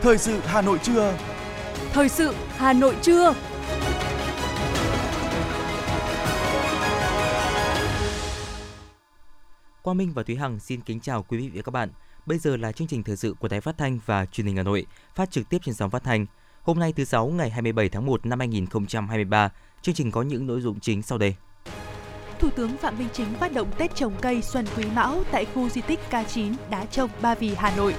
Thời sự Hà Nội trưa. Thời sự Hà Nội trưa. Quang Minh và Thúy Hằng xin kính chào quý vị và các bạn. Bây giờ là chương trình thời sự của Đài Phát thanh và Truyền hình Hà Nội, phát trực tiếp trên sóng phát thanh. Hôm nay thứ sáu ngày 27 tháng 1 năm 2023, chương trình có những nội dung chính sau đây. Thủ tướng Phạm Minh Chính phát động Tết trồng cây Xuân Quý Mão tại khu di tích K9 Đá Trông Ba Vì Hà Nội.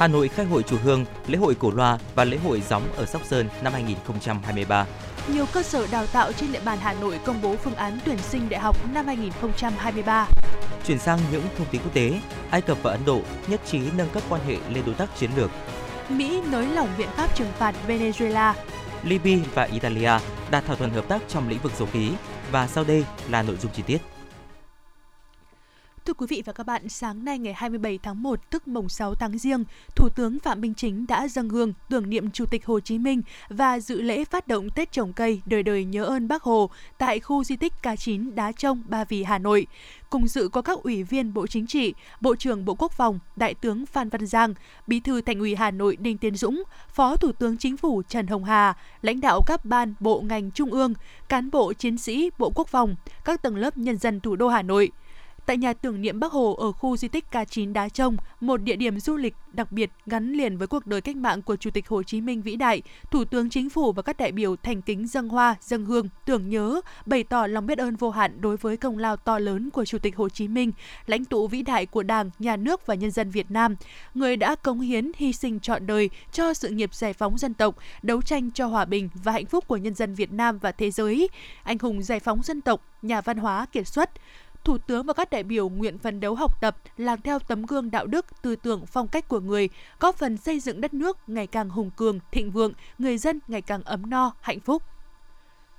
Hà Nội khai hội chùa Hương, lễ hội cổ loa và lễ hội gióng ở Sóc Sơn năm 2023. Nhiều cơ sở đào tạo trên địa bàn Hà Nội công bố phương án tuyển sinh đại học năm 2023. Chuyển sang những thông tin quốc tế, Ai Cập và Ấn Độ nhất trí nâng cấp quan hệ lên đối tác chiến lược. Mỹ nới lỏng biện pháp trừng phạt Venezuela. Libya và Italia đạt thỏa thuận hợp tác trong lĩnh vực dầu khí và sau đây là nội dung chi tiết. Thưa quý vị và các bạn, sáng nay ngày 27 tháng 1 tức mùng 6 tháng Giêng, Thủ tướng Phạm Minh Chính đã dâng hương tưởng niệm Chủ tịch Hồ Chí Minh và dự lễ phát động Tết trồng cây đời đời nhớ ơn Bác Hồ tại khu di tích K9 Đá Trông Ba Vì Hà Nội. Cùng dự có các ủy viên Bộ Chính trị, Bộ trưởng Bộ Quốc phòng, Đại tướng Phan Văn Giang, Bí thư Thành ủy Hà Nội Đinh Tiến Dũng, Phó Thủ tướng Chính phủ Trần Hồng Hà, lãnh đạo các ban, bộ ngành trung ương, cán bộ chiến sĩ Bộ Quốc phòng, các tầng lớp nhân dân thủ đô Hà Nội – tại nhà tưởng niệm Bắc Hồ ở khu di tích K9 Đá Trông, một địa điểm du lịch đặc biệt gắn liền với cuộc đời cách mạng của Chủ tịch Hồ Chí Minh vĩ đại, Thủ tướng Chính phủ và các đại biểu thành kính dâng hoa, dâng hương, tưởng nhớ, bày tỏ lòng biết ơn vô hạn đối với công lao to lớn của Chủ tịch Hồ Chí Minh, lãnh tụ vĩ đại của Đảng, Nhà nước và nhân dân Việt Nam, người đã cống hiến, hy sinh trọn đời cho sự nghiệp giải phóng dân tộc, đấu tranh cho hòa bình và hạnh phúc của nhân dân Việt Nam và thế giới, anh hùng giải phóng dân tộc, nhà văn hóa kiệt xuất. Thủ tướng và các đại biểu nguyện phấn đấu học tập, làm theo tấm gương đạo đức, tư tưởng, phong cách của người, góp phần xây dựng đất nước ngày càng hùng cường, thịnh vượng, người dân ngày càng ấm no, hạnh phúc.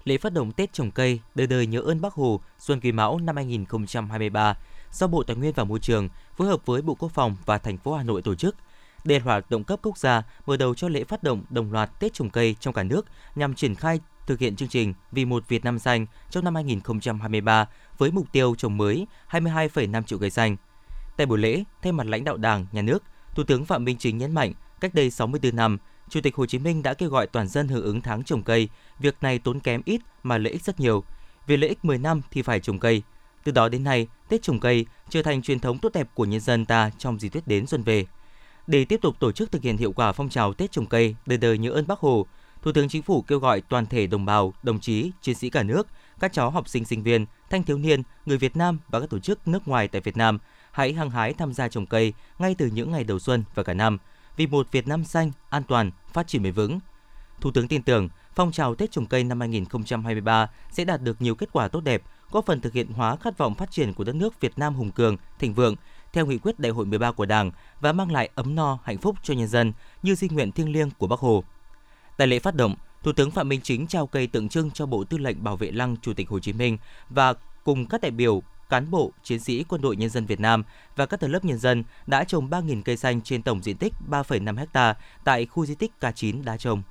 Lễ phát động Tết trồng cây, đời đời nhớ ơn Bác Hồ, Xuân Quý Mão năm 2023 do Bộ Tài nguyên và Môi trường phối hợp với Bộ Quốc phòng và thành phố Hà Nội tổ chức. Đây là hoạt động cấp quốc gia mở đầu cho lễ phát động đồng loạt Tết trồng cây trong cả nước nhằm triển khai thực hiện chương trình Vì một Việt Nam xanh trong năm 2023 với mục tiêu trồng mới 22,5 triệu cây xanh. Tại buổi lễ, thay mặt lãnh đạo Đảng, Nhà nước, Thủ tướng Phạm Minh Chính nhấn mạnh, cách đây 64 năm, Chủ tịch Hồ Chí Minh đã kêu gọi toàn dân hưởng ứng tháng trồng cây. Việc này tốn kém ít mà lợi ích rất nhiều. Vì lợi ích 10 năm thì phải trồng cây. Từ đó đến nay, Tết trồng cây trở thành truyền thống tốt đẹp của nhân dân ta trong dịp Tết đến xuân về. Để tiếp tục tổ chức thực hiện hiệu quả phong trào Tết trồng cây đời đời nhớ ơn Bác Hồ, Thủ tướng Chính phủ kêu gọi toàn thể đồng bào, đồng chí, chiến sĩ cả nước, các cháu học sinh sinh viên, thanh thiếu niên, người Việt Nam và các tổ chức nước ngoài tại Việt Nam hãy hăng hái tham gia trồng cây ngay từ những ngày đầu xuân và cả năm vì một Việt Nam xanh, an toàn, phát triển bền vững. Thủ tướng tin tưởng phong trào Tết trồng cây năm 2023 sẽ đạt được nhiều kết quả tốt đẹp, góp phần thực hiện hóa khát vọng phát triển của đất nước Việt Nam hùng cường, thịnh vượng theo nghị quyết Đại hội 13 của Đảng và mang lại ấm no, hạnh phúc cho nhân dân như di nguyện thiêng liêng của Bác Hồ. Tại lễ phát động, Thủ tướng Phạm Minh Chính trao cây tượng trưng cho Bộ Tư lệnh Bảo vệ Lăng Chủ tịch Hồ Chí Minh và cùng các đại biểu, cán bộ, chiến sĩ Quân đội Nhân dân Việt Nam và các tầng lớp nhân dân đã trồng 3.000 cây xanh trên tổng diện tích 3,5 ha tại khu di tích K9 Đá Trồng.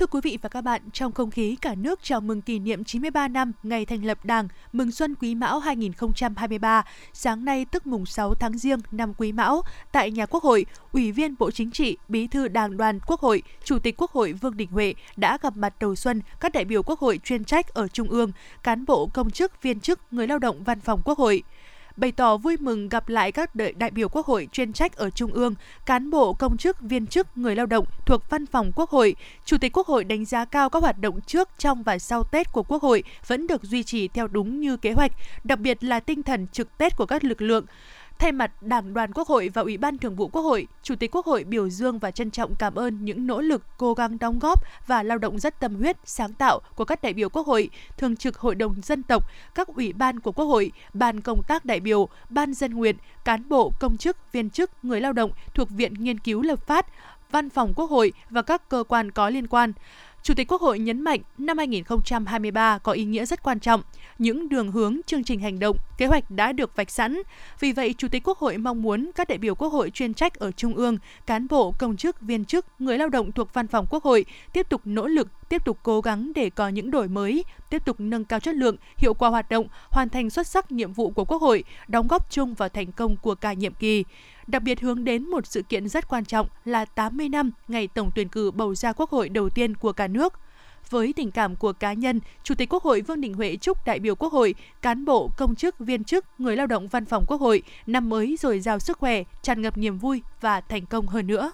Thưa quý vị và các bạn, trong không khí cả nước chào mừng kỷ niệm 93 năm ngày thành lập Đảng, mừng Xuân Quý Mão 2023, sáng nay tức mùng 6 tháng Giêng năm Quý Mão, tại nhà Quốc hội, Ủy viên Bộ Chính trị, Bí thư Đảng đoàn Quốc hội, Chủ tịch Quốc hội Vương Đình Huệ đã gặp mặt đầu xuân các đại biểu Quốc hội chuyên trách ở Trung ương, cán bộ công chức, viên chức, người lao động văn phòng Quốc hội bày tỏ vui mừng gặp lại các đại, đại biểu Quốc hội chuyên trách ở Trung ương, cán bộ, công chức, viên chức, người lao động thuộc Văn phòng Quốc hội. Chủ tịch Quốc hội đánh giá cao các hoạt động trước, trong và sau Tết của Quốc hội vẫn được duy trì theo đúng như kế hoạch, đặc biệt là tinh thần trực Tết của các lực lượng. Thay mặt Đảng đoàn Quốc hội và Ủy ban Thường vụ Quốc hội, Chủ tịch Quốc hội biểu dương và trân trọng cảm ơn những nỗ lực, cố gắng đóng góp và lao động rất tâm huyết, sáng tạo của các đại biểu Quốc hội, Thường trực Hội đồng Dân tộc, các ủy ban của Quốc hội, Ban công tác đại biểu, Ban dân nguyện, cán bộ, công chức, viên chức, người lao động thuộc Viện Nghiên cứu Lập pháp, Văn phòng Quốc hội và các cơ quan có liên quan. Chủ tịch Quốc hội nhấn mạnh năm 2023 có ý nghĩa rất quan trọng, những đường hướng, chương trình hành động, kế hoạch đã được vạch sẵn. Vì vậy, Chủ tịch Quốc hội mong muốn các đại biểu Quốc hội chuyên trách ở Trung ương, cán bộ, công chức, viên chức, người lao động thuộc văn phòng Quốc hội tiếp tục nỗ lực tiếp tục cố gắng để có những đổi mới, tiếp tục nâng cao chất lượng, hiệu quả hoạt động, hoàn thành xuất sắc nhiệm vụ của Quốc hội, đóng góp chung vào thành công của cả nhiệm kỳ đặc biệt hướng đến một sự kiện rất quan trọng là 80 năm ngày tổng tuyển cử bầu ra Quốc hội đầu tiên của cả nước. Với tình cảm của cá nhân, Chủ tịch Quốc hội Vương Đình Huệ chúc đại biểu Quốc hội, cán bộ, công chức, viên chức, người lao động văn phòng Quốc hội năm mới dồi dào sức khỏe, tràn ngập niềm vui và thành công hơn nữa.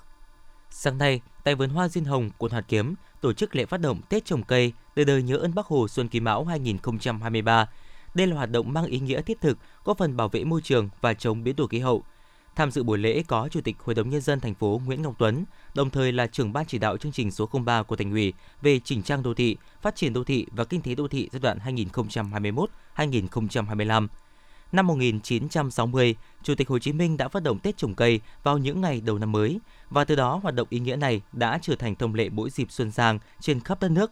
Sáng nay, tại vườn hoa Diên Hồng, quận Hoàn Kiếm, tổ chức lễ phát động Tết trồng cây, đời đời nhớ ơn Bác Hồ Xuân Quý Mão 2023. Đây là hoạt động mang ý nghĩa thiết thực, góp phần bảo vệ môi trường và chống biến đổi khí hậu – Tham dự buổi lễ có Chủ tịch Hội đồng nhân dân thành phố Nguyễn Ngọc Tuấn, đồng thời là trưởng ban chỉ đạo chương trình số 03 của thành ủy về chỉnh trang đô thị, phát triển đô thị và kinh tế đô thị giai đoạn 2021-2025. Năm 1960, Chủ tịch Hồ Chí Minh đã phát động Tết trồng cây vào những ngày đầu năm mới và từ đó hoạt động ý nghĩa này đã trở thành thông lệ mỗi dịp xuân sang trên khắp đất nước.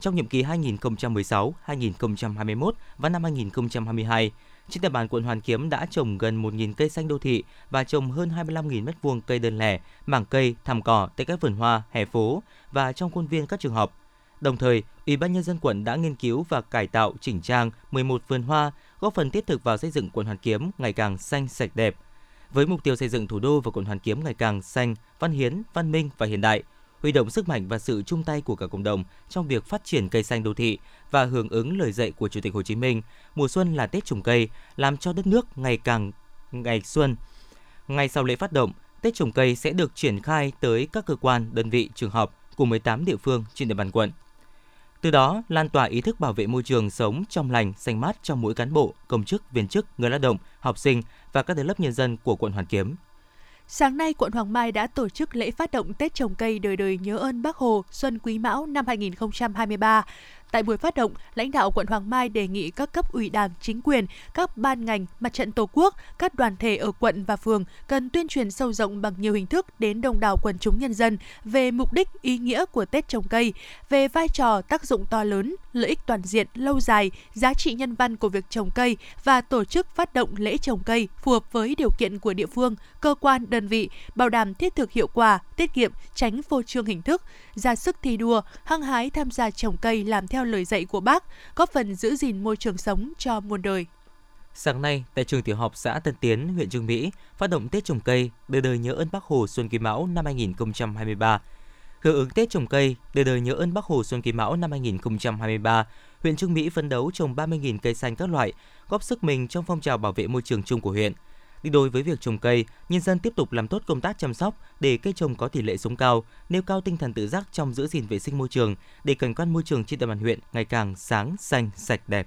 Trong nhiệm kỳ 2016, 2021 và năm 2022, trên địa bàn quận Hoàn Kiếm đã trồng gần 1.000 cây xanh đô thị và trồng hơn 25.000 m2 cây đơn lẻ, mảng cây, thảm cỏ tại các vườn hoa, hè phố và trong khuôn viên các trường học. Đồng thời, Ủy ban nhân dân quận đã nghiên cứu và cải tạo chỉnh trang 11 vườn hoa, góp phần thiết thực vào xây dựng quận Hoàn Kiếm ngày càng xanh sạch đẹp. Với mục tiêu xây dựng thủ đô và quận Hoàn Kiếm ngày càng xanh, văn hiến, văn minh và hiện đại, huy động sức mạnh và sự chung tay của cả cộng đồng trong việc phát triển cây xanh đô thị và hưởng ứng lời dạy của Chủ tịch Hồ Chí Minh, mùa xuân là Tết trồng cây, làm cho đất nước ngày càng ngày xuân. Ngay sau lễ phát động, Tết trồng cây sẽ được triển khai tới các cơ quan, đơn vị, trường học của 18 địa phương trên địa bàn quận. Từ đó, lan tỏa ý thức bảo vệ môi trường sống trong lành, xanh mát trong mỗi cán bộ, công chức, viên chức, người lao động, học sinh và các tầng lớp nhân dân của quận Hoàn Kiếm. Sáng nay, quận Hoàng Mai đã tổ chức lễ phát động Tết trồng cây đời đời nhớ ơn Bác Hồ Xuân Quý Mão năm 2023. Tại buổi phát động, lãnh đạo quận Hoàng Mai đề nghị các cấp ủy Đảng, chính quyền, các ban ngành, mặt trận Tổ quốc, các đoàn thể ở quận và phường cần tuyên truyền sâu rộng bằng nhiều hình thức đến đông đảo quần chúng nhân dân về mục đích, ý nghĩa của Tết trồng cây, về vai trò, tác dụng to lớn, lợi ích toàn diện, lâu dài, giá trị nhân văn của việc trồng cây và tổ chức phát động lễ trồng cây phù hợp với điều kiện của địa phương, cơ quan, đơn vị, bảo đảm thiết thực hiệu quả, tiết kiệm, tránh phô trương hình thức, ra sức thi đua, hăng hái tham gia trồng cây làm theo theo lời dạy của bác, góp phần giữ gìn môi trường sống cho muôn đời. Sáng nay, tại trường tiểu học xã Tân Tiến, huyện Trương Mỹ, phát động Tết trồng cây, đời đời nhớ ơn Bác Hồ Xuân Quý Mão năm 2023. Hưởng ứng Tết trồng cây, đời đời nhớ ơn Bác Hồ Xuân Quý Mão năm 2023, huyện Trương Mỹ phấn đấu trồng 30.000 cây xanh các loại, góp sức mình trong phong trào bảo vệ môi trường chung của huyện. Đi đôi với việc trồng cây, nhân dân tiếp tục làm tốt công tác chăm sóc để cây trồng có tỷ lệ sống cao, nêu cao tinh thần tự giác trong giữ gìn vệ sinh môi trường để cảnh quan môi trường trên địa bàn huyện ngày càng sáng, xanh, sạch đẹp.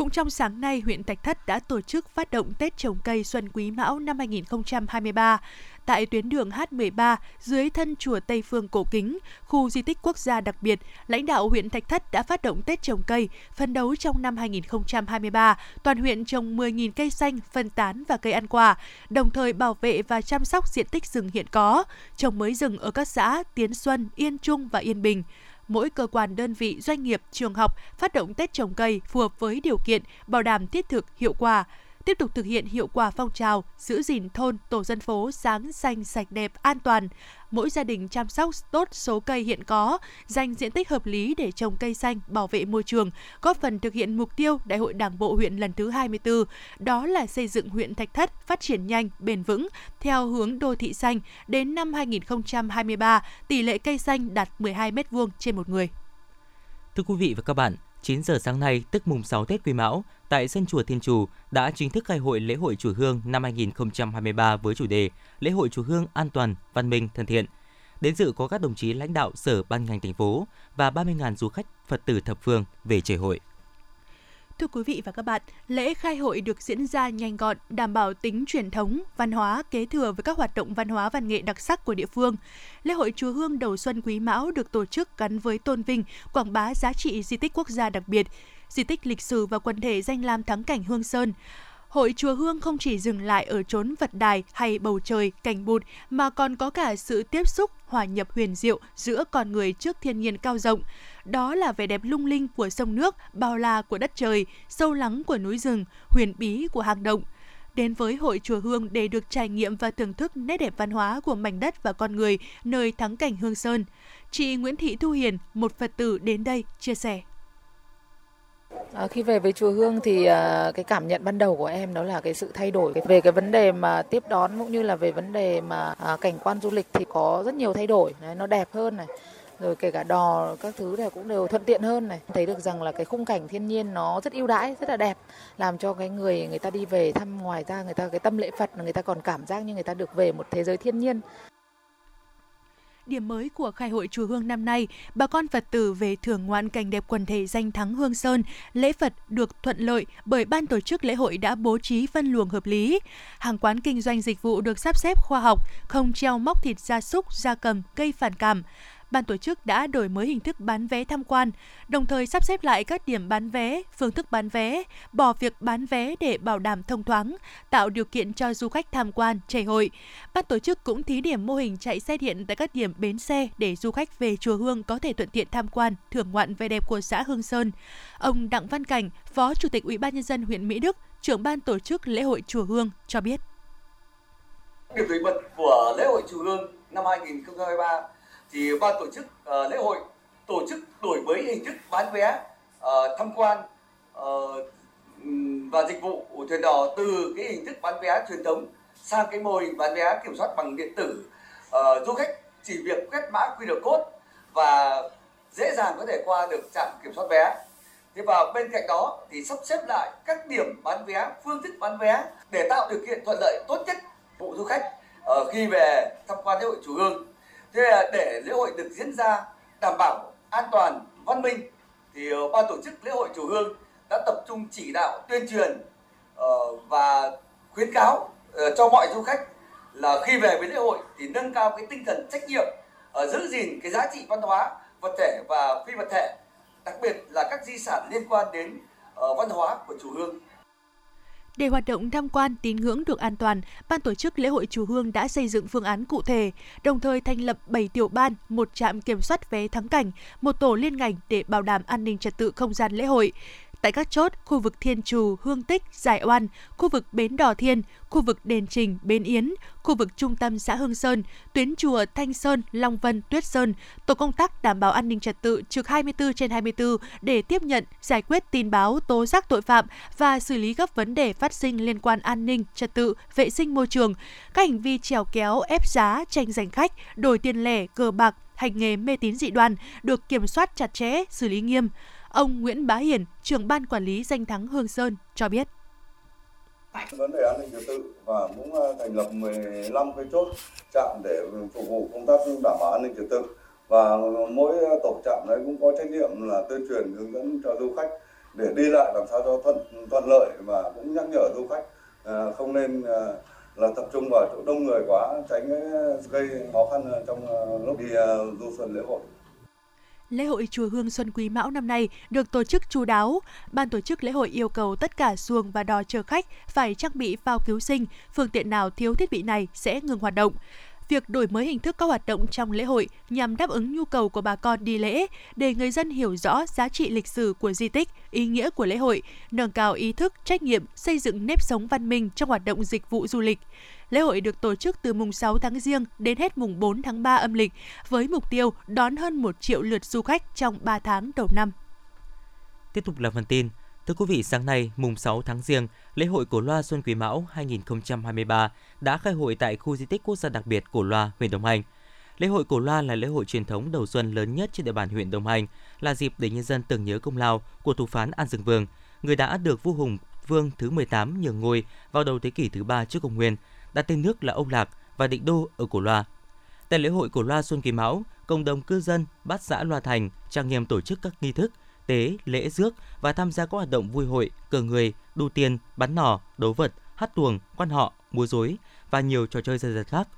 Cũng trong sáng nay, huyện Thạch Thất đã tổ chức phát động Tết trồng cây Xuân Quý Mão năm 2023 tại tuyến đường H13 dưới thân chùa Tây Phương Cổ Kính, khu di tích quốc gia đặc biệt, lãnh đạo huyện Thạch Thất đã phát động Tết trồng cây, phân đấu trong năm 2023, toàn huyện trồng 10.000 cây xanh, phân tán và cây ăn quả, đồng thời bảo vệ và chăm sóc diện tích rừng hiện có, trồng mới rừng ở các xã Tiến Xuân, Yên Trung và Yên Bình mỗi cơ quan đơn vị, doanh nghiệp, trường học phát động Tết trồng cây phù hợp với điều kiện, bảo đảm thiết thực, hiệu quả tiếp tục thực hiện hiệu quả phong trào giữ gìn thôn, tổ dân phố sáng xanh sạch đẹp an toàn. Mỗi gia đình chăm sóc tốt số cây hiện có, dành diện tích hợp lý để trồng cây xanh, bảo vệ môi trường, góp phần thực hiện mục tiêu Đại hội Đảng bộ huyện lần thứ 24, đó là xây dựng huyện Thạch Thất phát triển nhanh, bền vững theo hướng đô thị xanh đến năm 2023, tỷ lệ cây xanh đạt 12 m2 trên một người. Thưa quý vị và các bạn, 9 giờ sáng nay, tức mùng 6 Tết Quý Mão, tại sân chùa Thiên Chủ đã chính thức khai hội lễ hội chùa Hương năm 2023 với chủ đề Lễ hội chùa Hương an toàn, văn minh, thân thiện. Đến dự có các đồng chí lãnh đạo sở ban ngành thành phố và 30.000 du khách Phật tử thập phương về chảy hội. Thưa quý vị và các bạn, lễ khai hội được diễn ra nhanh gọn, đảm bảo tính truyền thống, văn hóa, kế thừa với các hoạt động văn hóa văn nghệ đặc sắc của địa phương. Lễ hội Chùa Hương đầu xuân Quý Mão được tổ chức gắn với tôn vinh, quảng bá giá trị di tích quốc gia đặc biệt, di tích lịch sử và quần thể danh lam thắng cảnh Hương Sơn. Hội Chùa Hương không chỉ dừng lại ở chốn vật đài hay bầu trời, cảnh bụt mà còn có cả sự tiếp xúc, hòa nhập huyền diệu giữa con người trước thiên nhiên cao rộng. Đó là vẻ đẹp lung linh của sông nước, bao la của đất trời, sâu lắng của núi rừng, huyền bí của hang động. đến với hội chùa Hương để được trải nghiệm và thưởng thức nét đẹp văn hóa của mảnh đất và con người nơi thắng cảnh Hương Sơn. Chị Nguyễn Thị Thu Hiền, một Phật tử đến đây chia sẻ. À, khi về với chùa Hương thì à, cái cảm nhận ban đầu của em đó là cái sự thay đổi. Về cái vấn đề mà tiếp đón cũng như là về vấn đề mà à, cảnh quan du lịch thì có rất nhiều thay đổi, Đấy, nó đẹp hơn này rồi kể cả đò các thứ này cũng đều thuận tiện hơn này. Thấy được rằng là cái khung cảnh thiên nhiên nó rất ưu đãi rất là đẹp làm cho cái người người ta đi về thăm ngoài ra người ta cái tâm lễ Phật người ta còn cảm giác như người ta được về một thế giới thiên nhiên. Điểm mới của khai hội chùa Hương năm nay, bà con Phật tử về thưởng ngoạn cảnh đẹp quần thể danh thắng Hương Sơn, lễ Phật được thuận lợi bởi ban tổ chức lễ hội đã bố trí phân luồng hợp lý. Hàng quán kinh doanh dịch vụ được sắp xếp khoa học, không treo móc thịt gia súc, gia cầm cây phản cảm ban tổ chức đã đổi mới hình thức bán vé tham quan, đồng thời sắp xếp lại các điểm bán vé, phương thức bán vé, bỏ việc bán vé để bảo đảm thông thoáng, tạo điều kiện cho du khách tham quan, chảy hội. Ban tổ chức cũng thí điểm mô hình chạy xe điện tại các điểm bến xe để du khách về chùa Hương có thể thuận tiện tham quan, thưởng ngoạn vẻ đẹp của xã Hương Sơn. Ông Đặng Văn Cảnh, Phó Chủ tịch Ủy ban nhân dân huyện Mỹ Đức, trưởng ban tổ chức lễ hội chùa Hương cho biết. Điểm nổi bật của lễ hội chùa Hương năm 2023 thì ban tổ chức uh, lễ hội tổ chức đổi mới hình thức bán vé uh, tham quan uh, và dịch vụ của thuyền đò từ cái hình thức bán vé truyền thống sang cái mô hình bán vé kiểm soát bằng điện tử. Uh, du khách chỉ việc quét mã QR code và dễ dàng có thể qua được trạm kiểm soát vé. Thế và bên cạnh đó thì sắp xếp lại các điểm bán vé phương thức bán vé để tạo điều kiện thuận lợi tốt nhất phụ du khách uh, khi về tham quan lễ hội chùa hương thế là để lễ hội được diễn ra, đảm bảo an toàn, văn minh, thì ờ, ban tổ chức lễ hội chùa hương đã tập trung chỉ đạo, tuyên truyền ờ, và khuyến cáo ờ, cho mọi du khách là khi về với lễ hội thì nâng cao cái tinh thần trách nhiệm giữ gìn cái giá trị văn hóa, vật thể và phi vật thể, đặc biệt là các di sản liên quan đến văn hóa của chùa hương để hoạt động tham quan tín ngưỡng được an toàn, ban tổ chức lễ hội chùa Hương đã xây dựng phương án cụ thể, đồng thời thành lập 7 tiểu ban, một trạm kiểm soát vé thắng cảnh, một tổ liên ngành để bảo đảm an ninh trật tự không gian lễ hội tại các chốt khu vực Thiên Trù, Hương Tích, Giải Oan, khu vực Bến Đò Thiên, khu vực Đền Trình, Bến Yến, khu vực trung tâm xã Hương Sơn, tuyến chùa Thanh Sơn, Long Vân, Tuyết Sơn, tổ công tác đảm bảo an ninh trật tự trực 24 trên 24 để tiếp nhận, giải quyết tin báo, tố giác tội phạm và xử lý các vấn đề phát sinh liên quan an ninh, trật tự, vệ sinh môi trường, các hành vi trèo kéo, ép giá, tranh giành khách, đổi tiền lẻ, cờ bạc, hành nghề mê tín dị đoan được kiểm soát chặt chẽ, xử lý nghiêm. Ông Nguyễn Bá Hiền, trưởng ban quản lý danh thắng Hương Sơn cho biết. Vấn đề an ninh trật tự và cũng ờ, thành lập 15 cái chốt trạm để phục vụ công tác đảm bảo an ninh trật tự và mỗi tổ trạm đấy cũng có trách nhiệm là tuyên truyền hướng dẫn cho du khách để đi lại làm sao cho thuận thuận lợi và cũng nhắc nhở du khách ờ, không nên ờ, là tập trung vào chỗ đông người quá tránh gây khó khăn trong lúc đi du xuân lễ hội. Lễ hội chùa Hương Xuân Quý Mão năm nay được tổ chức chú đáo. Ban tổ chức lễ hội yêu cầu tất cả xuồng và đò chở khách phải trang bị phao cứu sinh, phương tiện nào thiếu thiết bị này sẽ ngừng hoạt động việc đổi mới hình thức các hoạt động trong lễ hội nhằm đáp ứng nhu cầu của bà con đi lễ, để người dân hiểu rõ giá trị lịch sử của di tích, ý nghĩa của lễ hội, nâng cao ý thức, trách nhiệm, xây dựng nếp sống văn minh trong hoạt động dịch vụ du lịch. Lễ hội được tổ chức từ mùng 6 tháng Giêng đến hết mùng 4 tháng 3 âm lịch với mục tiêu đón hơn 1 triệu lượt du khách trong 3 tháng đầu năm. Tiếp tục là phần tin. Thưa quý vị, sáng nay, mùng 6 tháng Giêng, lễ hội Cổ Loa Xuân Quý Mão 2023 đã khai hội tại khu di tích quốc gia đặc biệt Cổ Loa, huyện đông anh Lễ hội Cổ Loa là lễ hội truyền thống đầu xuân lớn nhất trên địa bàn huyện đông anh là dịp để nhân dân tưởng nhớ công lao của thủ phán An Dương Vương, người đã được vua Hùng Vương thứ 18 nhường ngôi vào đầu thế kỷ thứ ba trước công nguyên, đặt tên nước là Âu Lạc và định đô ở Cổ Loa. Tại lễ hội Cổ Loa Xuân Quý Mão, cộng đồng cư dân bát xã Loa Thành trang nghiêm tổ chức các nghi thức tế, lễ rước và tham gia các hoạt động vui hội, cờ người, đu tiền, bắn nỏ, đấu vật, hát tuồng, quan họ, múa rối và nhiều trò chơi dân gian khác.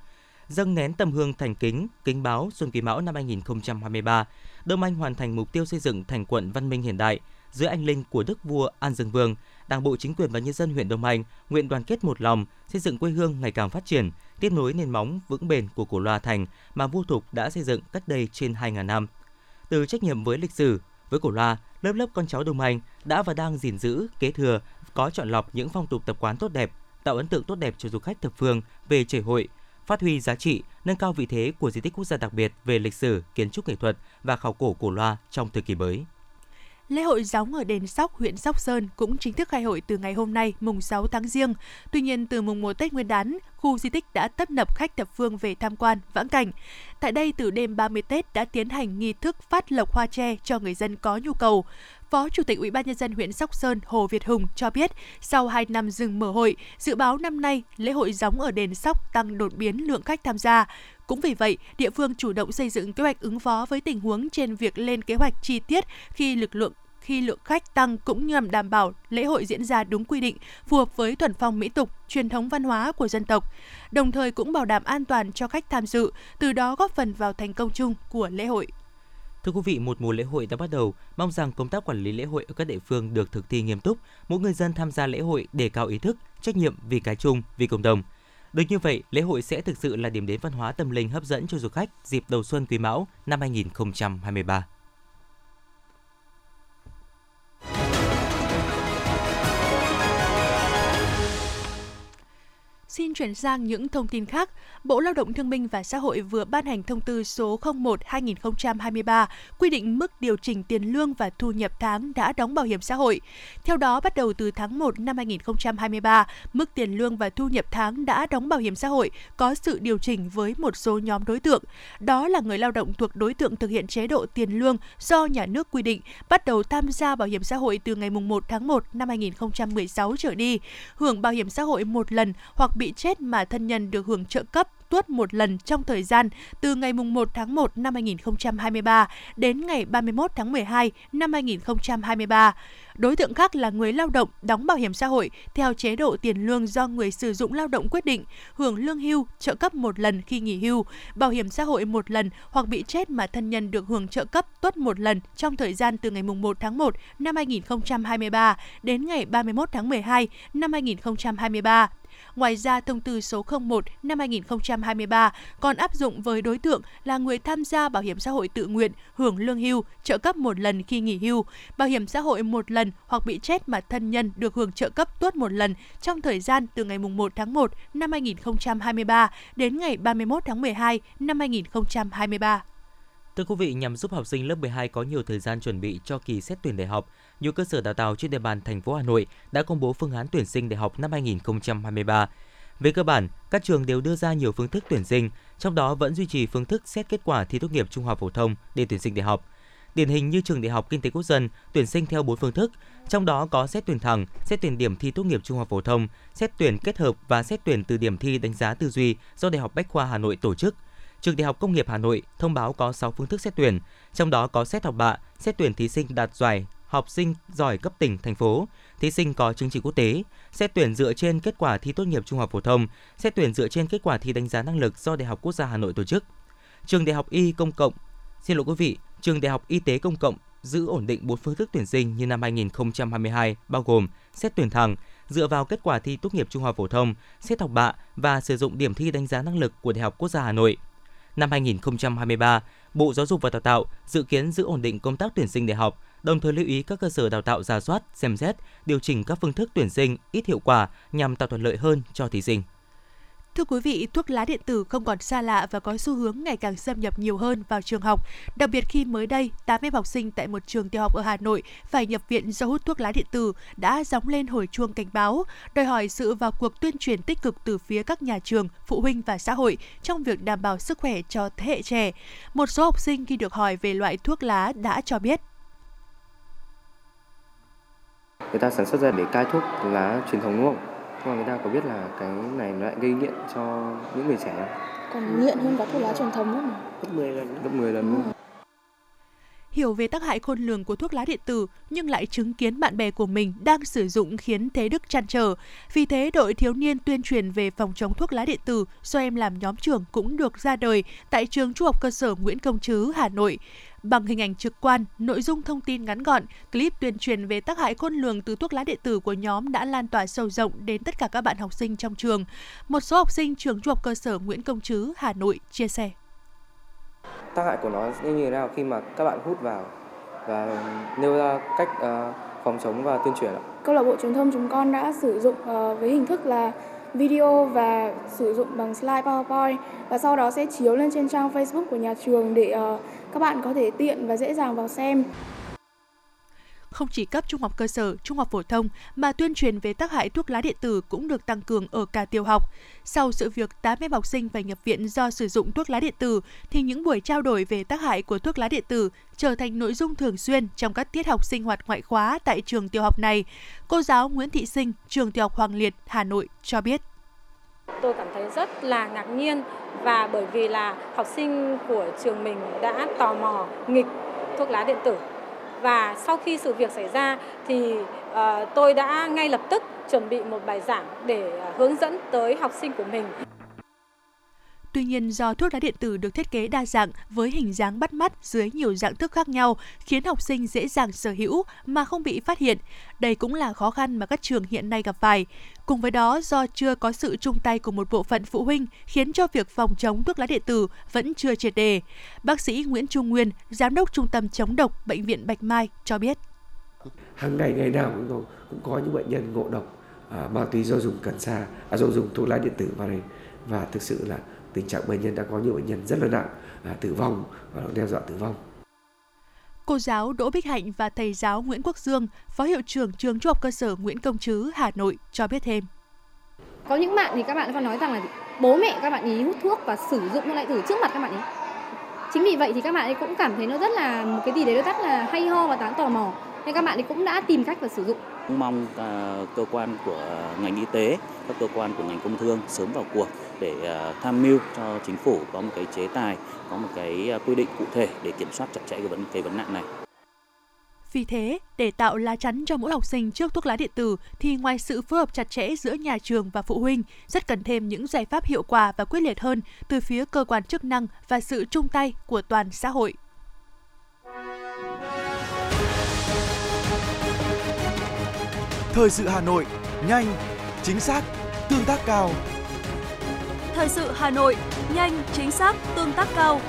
Dâng nén tầm hương thành kính, kính báo Xuân Quý Mão năm 2023, Đông Anh hoàn thành mục tiêu xây dựng thành quận văn minh hiện đại dưới anh linh của Đức vua An Dương Vương, Đảng bộ chính quyền và nhân dân huyện Đông Anh nguyện đoàn kết một lòng, xây dựng quê hương ngày càng phát triển, tiếp nối nền móng vững bền của cổ loa thành mà vua Thục đã xây dựng cách đây trên 2.000 năm. Từ trách nhiệm với lịch sử, với cổ loa, lớp lớp con cháu đồng Anh đã và đang gìn giữ, kế thừa, có chọn lọc những phong tục tập quán tốt đẹp, tạo ấn tượng tốt đẹp cho du khách thập phương về chảy hội, phát huy giá trị, nâng cao vị thế của di tích quốc gia đặc biệt về lịch sử, kiến trúc nghệ thuật và khảo cổ cổ loa trong thời kỳ mới. Lễ hội gióng ở đền Sóc, huyện Sóc Sơn cũng chính thức khai hội từ ngày hôm nay, mùng 6 tháng Giêng. Tuy nhiên, từ mùng 1 Tết Nguyên đán, khu di tích đã tấp nập khách thập phương về tham quan, vãng cảnh. Tại đây, từ đêm 30 Tết đã tiến hành nghi thức phát lộc hoa tre cho người dân có nhu cầu. Phó Chủ tịch Ủy ban nhân dân huyện Sóc Sơn Hồ Việt Hùng cho biết, sau 2 năm dừng mở hội, dự báo năm nay lễ hội gióng ở đền Sóc tăng đột biến lượng khách tham gia. Cũng vì vậy, địa phương chủ động xây dựng kế hoạch ứng phó với tình huống trên việc lên kế hoạch chi tiết khi lực lượng khi lượng khách tăng cũng nhằm đảm bảo lễ hội diễn ra đúng quy định, phù hợp với thuần phong mỹ tục, truyền thống văn hóa của dân tộc, đồng thời cũng bảo đảm an toàn cho khách tham dự, từ đó góp phần vào thành công chung của lễ hội. Thưa quý vị, một mùa lễ hội đã bắt đầu, mong rằng công tác quản lý lễ hội ở các địa phương được thực thi nghiêm túc, mỗi người dân tham gia lễ hội đề cao ý thức, trách nhiệm vì cái chung, vì cộng đồng. Được như vậy, lễ hội sẽ thực sự là điểm đến văn hóa tâm linh hấp dẫn cho du khách dịp đầu xuân Quý Mão năm 2023. Xin chuyển sang những thông tin khác. Bộ Lao động Thương binh và Xã hội vừa ban hành thông tư số 01/2023 quy định mức điều chỉnh tiền lương và thu nhập tháng đã đóng bảo hiểm xã hội. Theo đó, bắt đầu từ tháng 1 năm 2023, mức tiền lương và thu nhập tháng đã đóng bảo hiểm xã hội có sự điều chỉnh với một số nhóm đối tượng. Đó là người lao động thuộc đối tượng thực hiện chế độ tiền lương do nhà nước quy định, bắt đầu tham gia bảo hiểm xã hội từ ngày 1 tháng 1 năm 2016 trở đi, hưởng bảo hiểm xã hội một lần hoặc bị chết mà thân nhân được hưởng trợ cấp tuốt một lần trong thời gian từ ngày 1 tháng 1 năm 2023 đến ngày 31 tháng 12 năm 2023. Đối tượng khác là người lao động đóng bảo hiểm xã hội theo chế độ tiền lương do người sử dụng lao động quyết định, hưởng lương hưu, trợ cấp một lần khi nghỉ hưu, bảo hiểm xã hội một lần hoặc bị chết mà thân nhân được hưởng trợ cấp tuất một lần trong thời gian từ ngày 1 tháng 1 năm 2023 đến ngày 31 tháng 12 năm 2023. Ngoài ra, thông tư số 01 năm 2023 còn áp dụng với đối tượng là người tham gia bảo hiểm xã hội tự nguyện, hưởng lương hưu, trợ cấp một lần khi nghỉ hưu, bảo hiểm xã hội một lần hoặc bị chết mà thân nhân được hưởng trợ cấp tuốt một lần trong thời gian từ ngày 1 tháng 1 năm 2023 đến ngày 31 tháng 12 năm 2023. Thưa quý vị, nhằm giúp học sinh lớp 12 có nhiều thời gian chuẩn bị cho kỳ xét tuyển đại học, nhiều cơ sở đào tạo trên địa bàn thành phố Hà Nội đã công bố phương án tuyển sinh đại học năm 2023. Về cơ bản, các trường đều đưa ra nhiều phương thức tuyển sinh, trong đó vẫn duy trì phương thức xét kết quả thi tốt nghiệp trung học phổ thông để tuyển sinh đại học. Điển hình như trường Đại học Kinh tế Quốc dân tuyển sinh theo 4 phương thức, trong đó có xét tuyển thẳng, xét tuyển điểm thi tốt nghiệp trung học phổ thông, xét tuyển kết hợp và xét tuyển từ điểm thi đánh giá tư duy do Đại học Bách khoa Hà Nội tổ chức. Trường Đại học Công nghiệp Hà Nội thông báo có 6 phương thức xét tuyển, trong đó có xét học bạ, xét tuyển thí sinh đạt giải học sinh giỏi cấp tỉnh, thành phố, thí sinh có chứng chỉ quốc tế, xét tuyển dựa trên kết quả thi tốt nghiệp trung học phổ thông, xét tuyển dựa trên kết quả thi đánh giá năng lực do Đại học Quốc gia Hà Nội tổ chức. Trường Đại học Y công cộng, xin lỗi quý vị, Trường Đại học Y tế công cộng giữ ổn định bốn phương thức tuyển sinh như năm 2022 bao gồm xét tuyển thẳng dựa vào kết quả thi tốt nghiệp trung học phổ thông, xét học bạ và sử dụng điểm thi đánh giá năng lực của Đại học Quốc gia Hà Nội. Năm 2023, Bộ Giáo dục và Đào tạo dự kiến giữ ổn định công tác tuyển sinh đại học, đồng thời lưu ý các cơ sở đào tạo giả soát, xem xét, điều chỉnh các phương thức tuyển sinh ít hiệu quả nhằm tạo thuận lợi hơn cho thí sinh. Thưa quý vị, thuốc lá điện tử không còn xa lạ và có xu hướng ngày càng xâm nhập nhiều hơn vào trường học. Đặc biệt khi mới đây, 8 em học sinh tại một trường tiểu học ở Hà Nội phải nhập viện do hút thuốc lá điện tử đã gióng lên hồi chuông cảnh báo, đòi hỏi sự vào cuộc tuyên truyền tích cực từ phía các nhà trường, phụ huynh và xã hội trong việc đảm bảo sức khỏe cho thế hệ trẻ. Một số học sinh khi được hỏi về loại thuốc lá đã cho biết người ta sản xuất ra để cai thuốc lá truyền thống đúng không? Nhưng mà người ta có biết là cái này nó lại gây nghiện cho những người trẻ không? Còn nghiện hơn cả thuốc lá truyền thống nữa mà. Gấp 10 lần. Gấp 10 lần luôn. Hiểu về tác hại khôn lường của thuốc lá điện tử nhưng lại chứng kiến bạn bè của mình đang sử dụng khiến Thế Đức chăn trở. Vì thế, đội thiếu niên tuyên truyền về phòng chống thuốc lá điện tử do em làm nhóm trưởng cũng được ra đời tại trường Trung học cơ sở Nguyễn Công Trứ, Hà Nội. Bằng hình ảnh trực quan, nội dung thông tin ngắn gọn, clip tuyên truyền về tác hại khôn lường từ thuốc lá điện tử của nhóm đã lan tỏa sâu rộng đến tất cả các bạn học sinh trong trường. Một số học sinh trường Trung học cơ sở Nguyễn Công Trứ, Hà Nội chia sẻ. Tác hại của nó như thế nào khi mà các bạn hút vào và nêu ra cách ờ, phòng chống và tuyên truyền ạ? Câu lạc bộ truyền thông chúng con đã sử dụng ờ, với hình thức là video và sử dụng bằng slide PowerPoint và sau đó sẽ chiếu lên trên trang Facebook của nhà trường để ờ, các bạn có thể tiện và dễ dàng vào xem không chỉ cấp trung học cơ sở, trung học phổ thông mà tuyên truyền về tác hại thuốc lá điện tử cũng được tăng cường ở cả tiểu học. Sau sự việc 8 em học sinh phải nhập viện do sử dụng thuốc lá điện tử thì những buổi trao đổi về tác hại của thuốc lá điện tử trở thành nội dung thường xuyên trong các tiết học sinh hoạt ngoại khóa tại trường tiểu học này. Cô giáo Nguyễn Thị Sinh, trường tiểu học Hoàng Liệt, Hà Nội cho biết. Tôi cảm thấy rất là ngạc nhiên và bởi vì là học sinh của trường mình đã tò mò nghịch thuốc lá điện tử và sau khi sự việc xảy ra thì uh, tôi đã ngay lập tức chuẩn bị một bài giảng để ờ, hướng dẫn tới học sinh của mình. Tuy nhiên do thuốc lá điện tử được thiết kế đa dạng với hình dáng bắt mắt dưới nhiều dạng thức khác nhau, khiến học sinh dễ dàng sở hữu mà không bị phát hiện. Đây cũng là khó khăn mà các trường hiện nay gặp phải. Cùng với đó, do chưa có sự chung tay của một bộ phận phụ huynh khiến cho việc phòng chống thuốc lá điện tử vẫn chưa triệt đề. Bác sĩ Nguyễn Trung Nguyên, Giám đốc Trung tâm chống độc Bệnh viện Bạch Mai cho biết. Hàng ngày ngày nào cũng, cũng có những bệnh nhân ngộ độc à, ma túy do dùng cần sa, à, do dùng thuốc lá điện tử vào đây và thực sự là tình trạng bệnh nhân đã có nhiều bệnh nhân rất là nặng, à, tử vong và đe dọa tử vong. Cô giáo Đỗ Bích Hạnh và thầy giáo Nguyễn Quốc Dương, Phó hiệu trưởng trường Trung học cơ sở Nguyễn Công Trứ, Hà Nội cho biết thêm. Có những bạn thì các bạn còn nói rằng là bố mẹ các bạn ý hút thuốc và sử dụng thuốc lá tử trước mặt các bạn ấy. Chính vì vậy thì các bạn ấy cũng cảm thấy nó rất là một cái gì đấy nó rất là hay ho và đáng tò mò. Nên các bạn ấy cũng đã tìm cách và sử dụng. Mong uh, cơ quan của ngành y tế, các cơ quan của ngành công thương sớm vào cuộc để uh, tham mưu cho chính phủ có một cái chế tài, có một cái uh, quy định cụ thể để kiểm soát chặt chẽ cái vấn cái vấn nạn này. Vì thế, để tạo lá chắn cho mỗi học sinh trước thuốc lá điện tử thì ngoài sự phối hợp chặt chẽ giữa nhà trường và phụ huynh, rất cần thêm những giải pháp hiệu quả và quyết liệt hơn từ phía cơ quan chức năng và sự chung tay của toàn xã hội. Thời sự Hà Nội, nhanh, chính xác, tương tác cao. Thời sự Hà Nội, nhanh, chính xác, tương tác cao.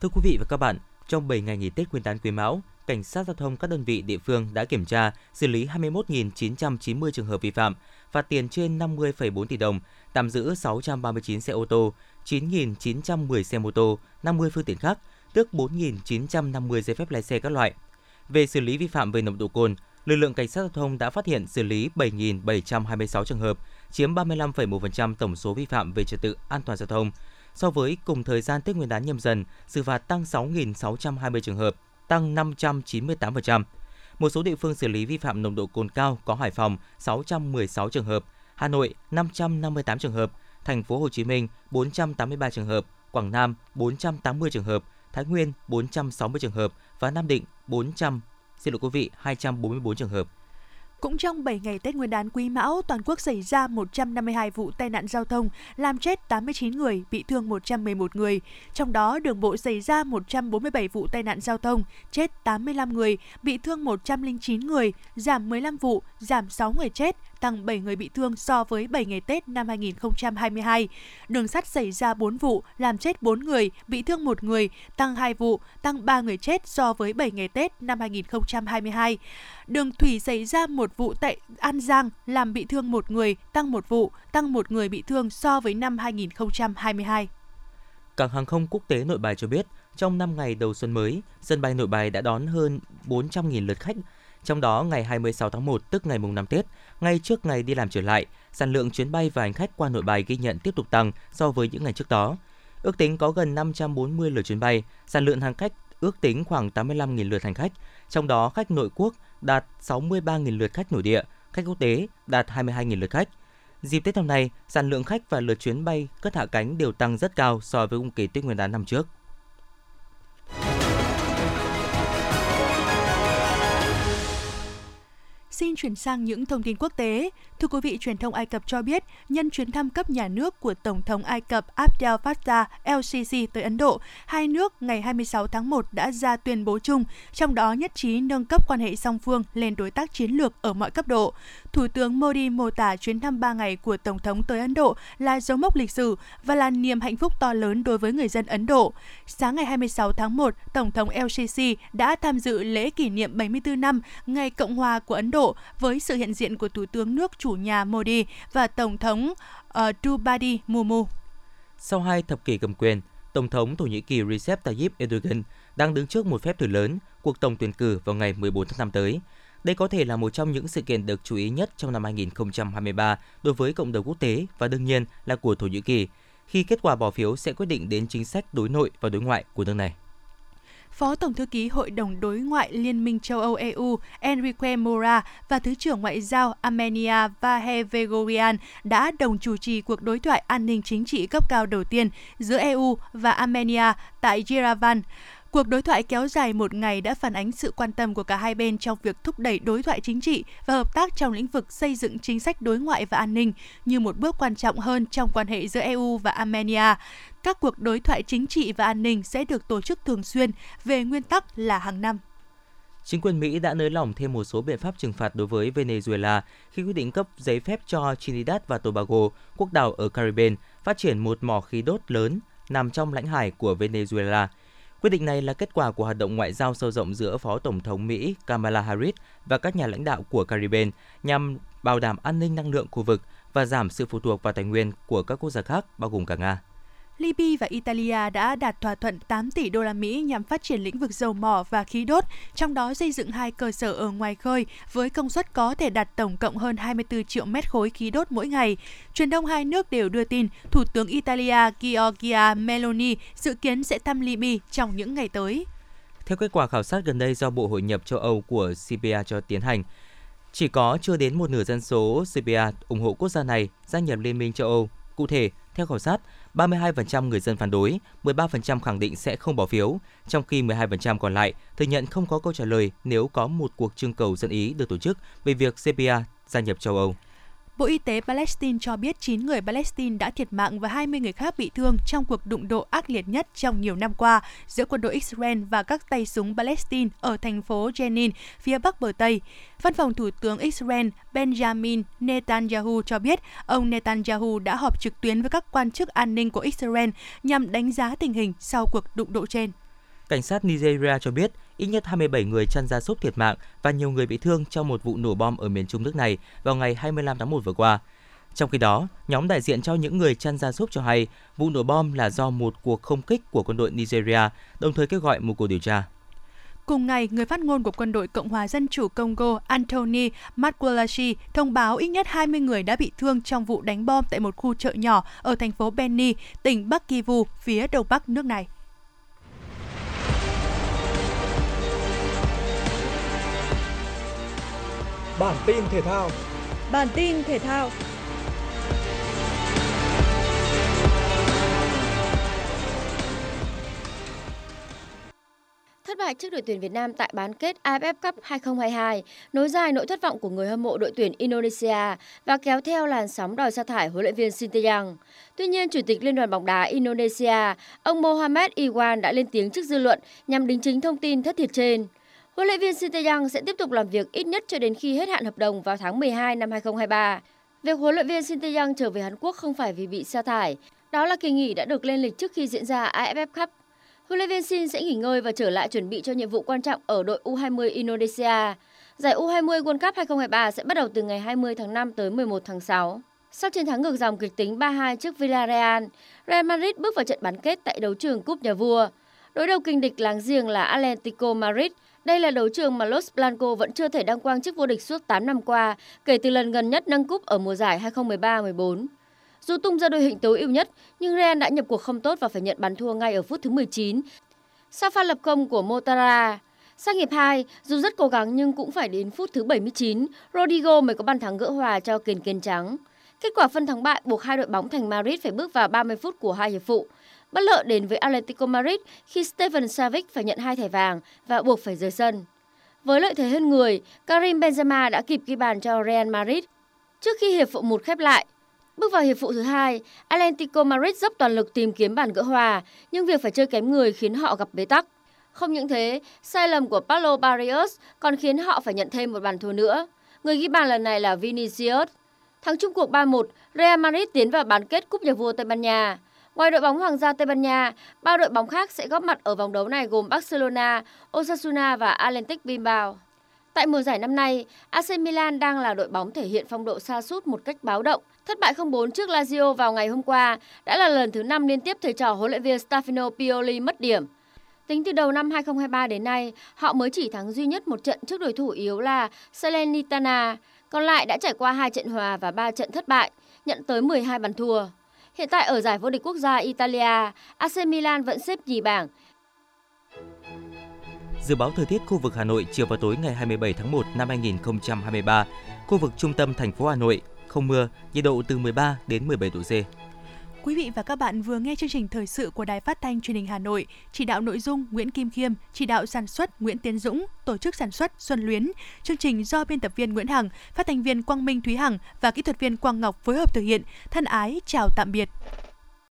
Thưa quý vị và các bạn, trong 7 ngày nghỉ Tết Nguyên đán Quý Mão, cảnh sát giao thông các đơn vị địa phương đã kiểm tra, xử lý 21.990 trường hợp vi phạm, phạt tiền trên 50,4 tỷ đồng, tạm giữ 639 xe ô tô, 9.910 xe mô tô, 50 phương tiện khác, tước 4.950 giấy phép lái xe các loại. Về xử lý vi phạm về nồng độ cồn, lực lượng cảnh sát giao thông đã phát hiện xử lý 7.726 trường hợp, chiếm 35,1% tổng số vi phạm về trật tự an toàn giao thông. So với cùng thời gian Tết Nguyên đán nhâm dần, xử phạt tăng 6.620 trường hợp, tăng 598%. Một số địa phương xử lý vi phạm nồng độ cồn cao có Hải Phòng 616 trường hợp, Hà Nội 558 trường hợp, Thành phố Hồ Chí Minh 483 trường hợp, Quảng Nam 480 trường hợp, Thái Nguyên 460 trường hợp và Nam Định 400 xin lỗi quý vị 244 trường hợp. Cũng trong 7 ngày Tết Nguyên đán Quý Mão, toàn quốc xảy ra 152 vụ tai nạn giao thông, làm chết 89 người, bị thương 111 người. Trong đó, đường bộ xảy ra 147 vụ tai nạn giao thông, chết 85 người, bị thương 109 người, giảm 15 vụ, giảm 6 người chết, tăng 7 người bị thương so với 7 ngày Tết năm 2022. Đường sắt xảy ra 4 vụ, làm chết 4 người, bị thương 1 người, tăng 2 vụ, tăng 3 người chết so với 7 ngày Tết năm 2022. Đường thủy xảy ra một vụ tại An Giang, làm bị thương một người, tăng một vụ, tăng một người bị thương so với năm 2022. Cảng hàng không quốc tế Nội Bài cho biết, trong 5 ngày đầu xuân mới, sân bay Nội Bài đã đón hơn 400.000 lượt khách. Trong đó, ngày 26 tháng 1, tức ngày mùng 5 Tết, ngay trước ngày đi làm trở lại, sản lượng chuyến bay và hành khách qua Nội Bài ghi nhận tiếp tục tăng so với những ngày trước đó. Ước tính có gần 540 lượt chuyến bay, sản lượng hành khách ước tính khoảng 85.000 lượt hành khách, trong đó khách nội quốc đạt 63.000 lượt khách nội địa, khách quốc tế đạt 22.000 lượt khách. Dịp Tết năm nay, sản lượng khách và lượt chuyến bay cất hạ cánh đều tăng rất cao so với cùng kỳ Tết Nguyên đán năm trước. Xin chuyển sang những thông tin quốc tế. Thưa quý vị, truyền thông Ai Cập cho biết, nhân chuyến thăm cấp nhà nước của Tổng thống Ai Cập Abdel Fattah el-Sisi tới Ấn Độ, hai nước ngày 26 tháng 1 đã ra tuyên bố chung, trong đó nhất trí nâng cấp quan hệ song phương lên đối tác chiến lược ở mọi cấp độ. Thủ tướng Modi mô tả chuyến thăm 3 ngày của Tổng thống tới Ấn Độ là dấu mốc lịch sử và là niềm hạnh phúc to lớn đối với người dân Ấn Độ. Sáng ngày 26 tháng 1, Tổng thống LCC đã tham dự lễ kỷ niệm 74 năm Ngày Cộng hòa của Ấn Độ với sự hiện diện của Thủ tướng nước chủ nhà Modi và Tổng thống ờ, uh, Drupadi Murmu. Sau hai thập kỷ cầm quyền, Tổng thống Thổ Nhĩ Kỳ Recep Tayyip Erdogan đang đứng trước một phép thử lớn, cuộc tổng tuyển cử vào ngày 14 tháng 5 tới. Đây có thể là một trong những sự kiện được chú ý nhất trong năm 2023 đối với cộng đồng quốc tế và đương nhiên là của Thổ Nhĩ Kỳ, khi kết quả bỏ phiếu sẽ quyết định đến chính sách đối nội và đối ngoại của nước này. Phó Tổng thư ký Hội đồng Đối ngoại Liên minh châu Âu EU Enrique Mora và Thứ trưởng Ngoại giao Armenia Vahe Vegorian đã đồng chủ trì cuộc đối thoại an ninh chính trị cấp cao đầu tiên giữa EU và Armenia tại Yerevan. Cuộc đối thoại kéo dài một ngày đã phản ánh sự quan tâm của cả hai bên trong việc thúc đẩy đối thoại chính trị và hợp tác trong lĩnh vực xây dựng chính sách đối ngoại và an ninh như một bước quan trọng hơn trong quan hệ giữa EU và Armenia. Các cuộc đối thoại chính trị và an ninh sẽ được tổ chức thường xuyên về nguyên tắc là hàng năm. Chính quyền Mỹ đã nới lỏng thêm một số biện pháp trừng phạt đối với Venezuela khi quyết định cấp giấy phép cho Trinidad và Tobago, quốc đảo ở Caribbean, phát triển một mỏ khí đốt lớn nằm trong lãnh hải của Venezuela – Quyết định này là kết quả của hoạt động ngoại giao sâu rộng giữa Phó Tổng thống Mỹ Kamala Harris và các nhà lãnh đạo của Caribbean nhằm bảo đảm an ninh năng lượng khu vực và giảm sự phụ thuộc vào tài nguyên của các quốc gia khác, bao gồm cả Nga. Libya và Italia đã đạt thỏa thuận 8 tỷ đô la Mỹ nhằm phát triển lĩnh vực dầu mỏ và khí đốt, trong đó xây dựng hai cơ sở ở ngoài khơi với công suất có thể đạt tổng cộng hơn 24 triệu mét khối khí đốt mỗi ngày. Truyền thông hai nước đều đưa tin Thủ tướng Italia Giorgia Meloni dự kiến sẽ thăm Libya trong những ngày tới. Theo kết quả khảo sát gần đây do Bộ Hội nhập châu Âu của CPA cho tiến hành, chỉ có chưa đến một nửa dân số CPA ủng hộ quốc gia này gia nhập Liên minh châu Âu. Cụ thể, theo khảo sát, 32% người dân phản đối, 13% khẳng định sẽ không bỏ phiếu, trong khi 12% còn lại thừa nhận không có câu trả lời nếu có một cuộc trưng cầu dân ý được tổ chức về việc CPA gia nhập châu Âu. Bộ Y tế Palestine cho biết 9 người Palestine đã thiệt mạng và 20 người khác bị thương trong cuộc đụng độ ác liệt nhất trong nhiều năm qua giữa quân đội Israel và các tay súng Palestine ở thành phố Jenin, phía bắc bờ Tây. Văn phòng Thủ tướng Israel Benjamin Netanyahu cho biết ông Netanyahu đã họp trực tuyến với các quan chức an ninh của Israel nhằm đánh giá tình hình sau cuộc đụng độ trên. Cảnh sát Nigeria cho biết ít nhất 27 người chăn gia súc thiệt mạng và nhiều người bị thương trong một vụ nổ bom ở miền trung nước này vào ngày 25 tháng 1 vừa qua. Trong khi đó, nhóm đại diện cho những người chăn gia súc cho hay vụ nổ bom là do một cuộc không kích của quân đội Nigeria, đồng thời kêu gọi một cuộc điều tra. Cùng ngày, người phát ngôn của quân đội Cộng hòa Dân chủ Congo Anthony Matkwalashi thông báo ít nhất 20 người đã bị thương trong vụ đánh bom tại một khu chợ nhỏ ở thành phố Beni, tỉnh Bắc Kivu, phía đông bắc nước này. Bản tin thể thao. Bản tin thể thao. Thất bại trước đội tuyển Việt Nam tại bán kết AFF Cup 2022 nối dài nỗi thất vọng của người hâm mộ đội tuyển Indonesia và kéo theo làn sóng đòi sa thải huấn luyện viên Sinteyong. Tuy nhiên, Chủ tịch Liên đoàn bóng đá Indonesia, ông Mohamed Iwan đã lên tiếng trước dư luận nhằm đính chính thông tin thất thiệt trên. Huấn luyện viên Sinteyang sẽ tiếp tục làm việc ít nhất cho đến khi hết hạn hợp đồng vào tháng 12 năm 2023. Việc huấn luyện viên Sinteyang trở về Hàn Quốc không phải vì bị sa thải, đó là kỳ nghỉ đã được lên lịch trước khi diễn ra AFF Cup. Huấn luyện viên Sin sẽ nghỉ ngơi và trở lại chuẩn bị cho nhiệm vụ quan trọng ở đội U20 Indonesia. Giải U20 World Cup 2023 sẽ bắt đầu từ ngày 20 tháng 5 tới 11 tháng 6. Sau chiến thắng ngược dòng kịch tính 3-2 trước Villarreal, Real Madrid bước vào trận bán kết tại đấu trường Cúp Nhà Vua. Đối đầu kinh địch láng giềng là Atlético Madrid đây là đấu trường mà Los Blancos vẫn chưa thể đăng quang chức vô địch suốt 8 năm qua, kể từ lần gần nhất nâng cúp ở mùa giải 2013-14. Dù tung ra đội hình tối ưu nhất, nhưng Real đã nhập cuộc không tốt và phải nhận bàn thua ngay ở phút thứ 19. Sau pha lập công của Motara, sang hiệp 2, dù rất cố gắng nhưng cũng phải đến phút thứ 79, Rodrigo mới có bàn thắng gỡ hòa cho kiền kiền trắng. Kết quả phân thắng bại buộc hai đội bóng thành Madrid phải bước vào 30 phút của hai hiệp phụ. Bất lợi đến với Atletico Madrid khi Steven Savic phải nhận hai thẻ vàng và buộc phải rời sân. Với lợi thế hơn người, Karim Benzema đã kịp ghi bàn cho Real Madrid. Trước khi hiệp phụ 1 khép lại, bước vào hiệp phụ thứ hai, Atletico Madrid dốc toàn lực tìm kiếm bàn gỡ hòa, nhưng việc phải chơi kém người khiến họ gặp bế tắc. Không những thế, sai lầm của Paulo Barrios còn khiến họ phải nhận thêm một bàn thua nữa. Người ghi bàn lần này là Vinicius. Thắng chung cuộc 3-1, Real Madrid tiến vào bán kết Cúp Nhà vua Tây Ban Nha. Ngoài đội bóng Hoàng gia Tây Ban Nha, ba đội bóng khác sẽ góp mặt ở vòng đấu này gồm Barcelona, Osasuna và Atletic Bilbao. Tại mùa giải năm nay, AC Milan đang là đội bóng thể hiện phong độ xa sút một cách báo động. Thất bại 0-4 trước Lazio vào ngày hôm qua đã là lần thứ 5 liên tiếp thầy trò huấn luyện viên Stefano Pioli mất điểm. Tính từ đầu năm 2023 đến nay, họ mới chỉ thắng duy nhất một trận trước đối thủ yếu là Salernitana, còn lại đã trải qua hai trận hòa và 3 trận thất bại, nhận tới 12 bàn thua. Hiện tại ở giải vô địch quốc gia Italia, AC Milan vẫn xếp nhì bảng. Dự báo thời tiết khu vực Hà Nội chiều và tối ngày 27 tháng 1 năm 2023, khu vực trung tâm thành phố Hà Nội không mưa, nhiệt độ từ 13 đến 17 độ C. Quý vị và các bạn vừa nghe chương trình thời sự của Đài Phát thanh Truyền hình Hà Nội, chỉ đạo nội dung Nguyễn Kim Khiêm, chỉ đạo sản xuất Nguyễn Tiến Dũng, tổ chức sản xuất Xuân Luyến. Chương trình do biên tập viên Nguyễn Hằng, phát thanh viên Quang Minh Thúy Hằng và kỹ thuật viên Quang Ngọc phối hợp thực hiện. Thân ái chào tạm biệt.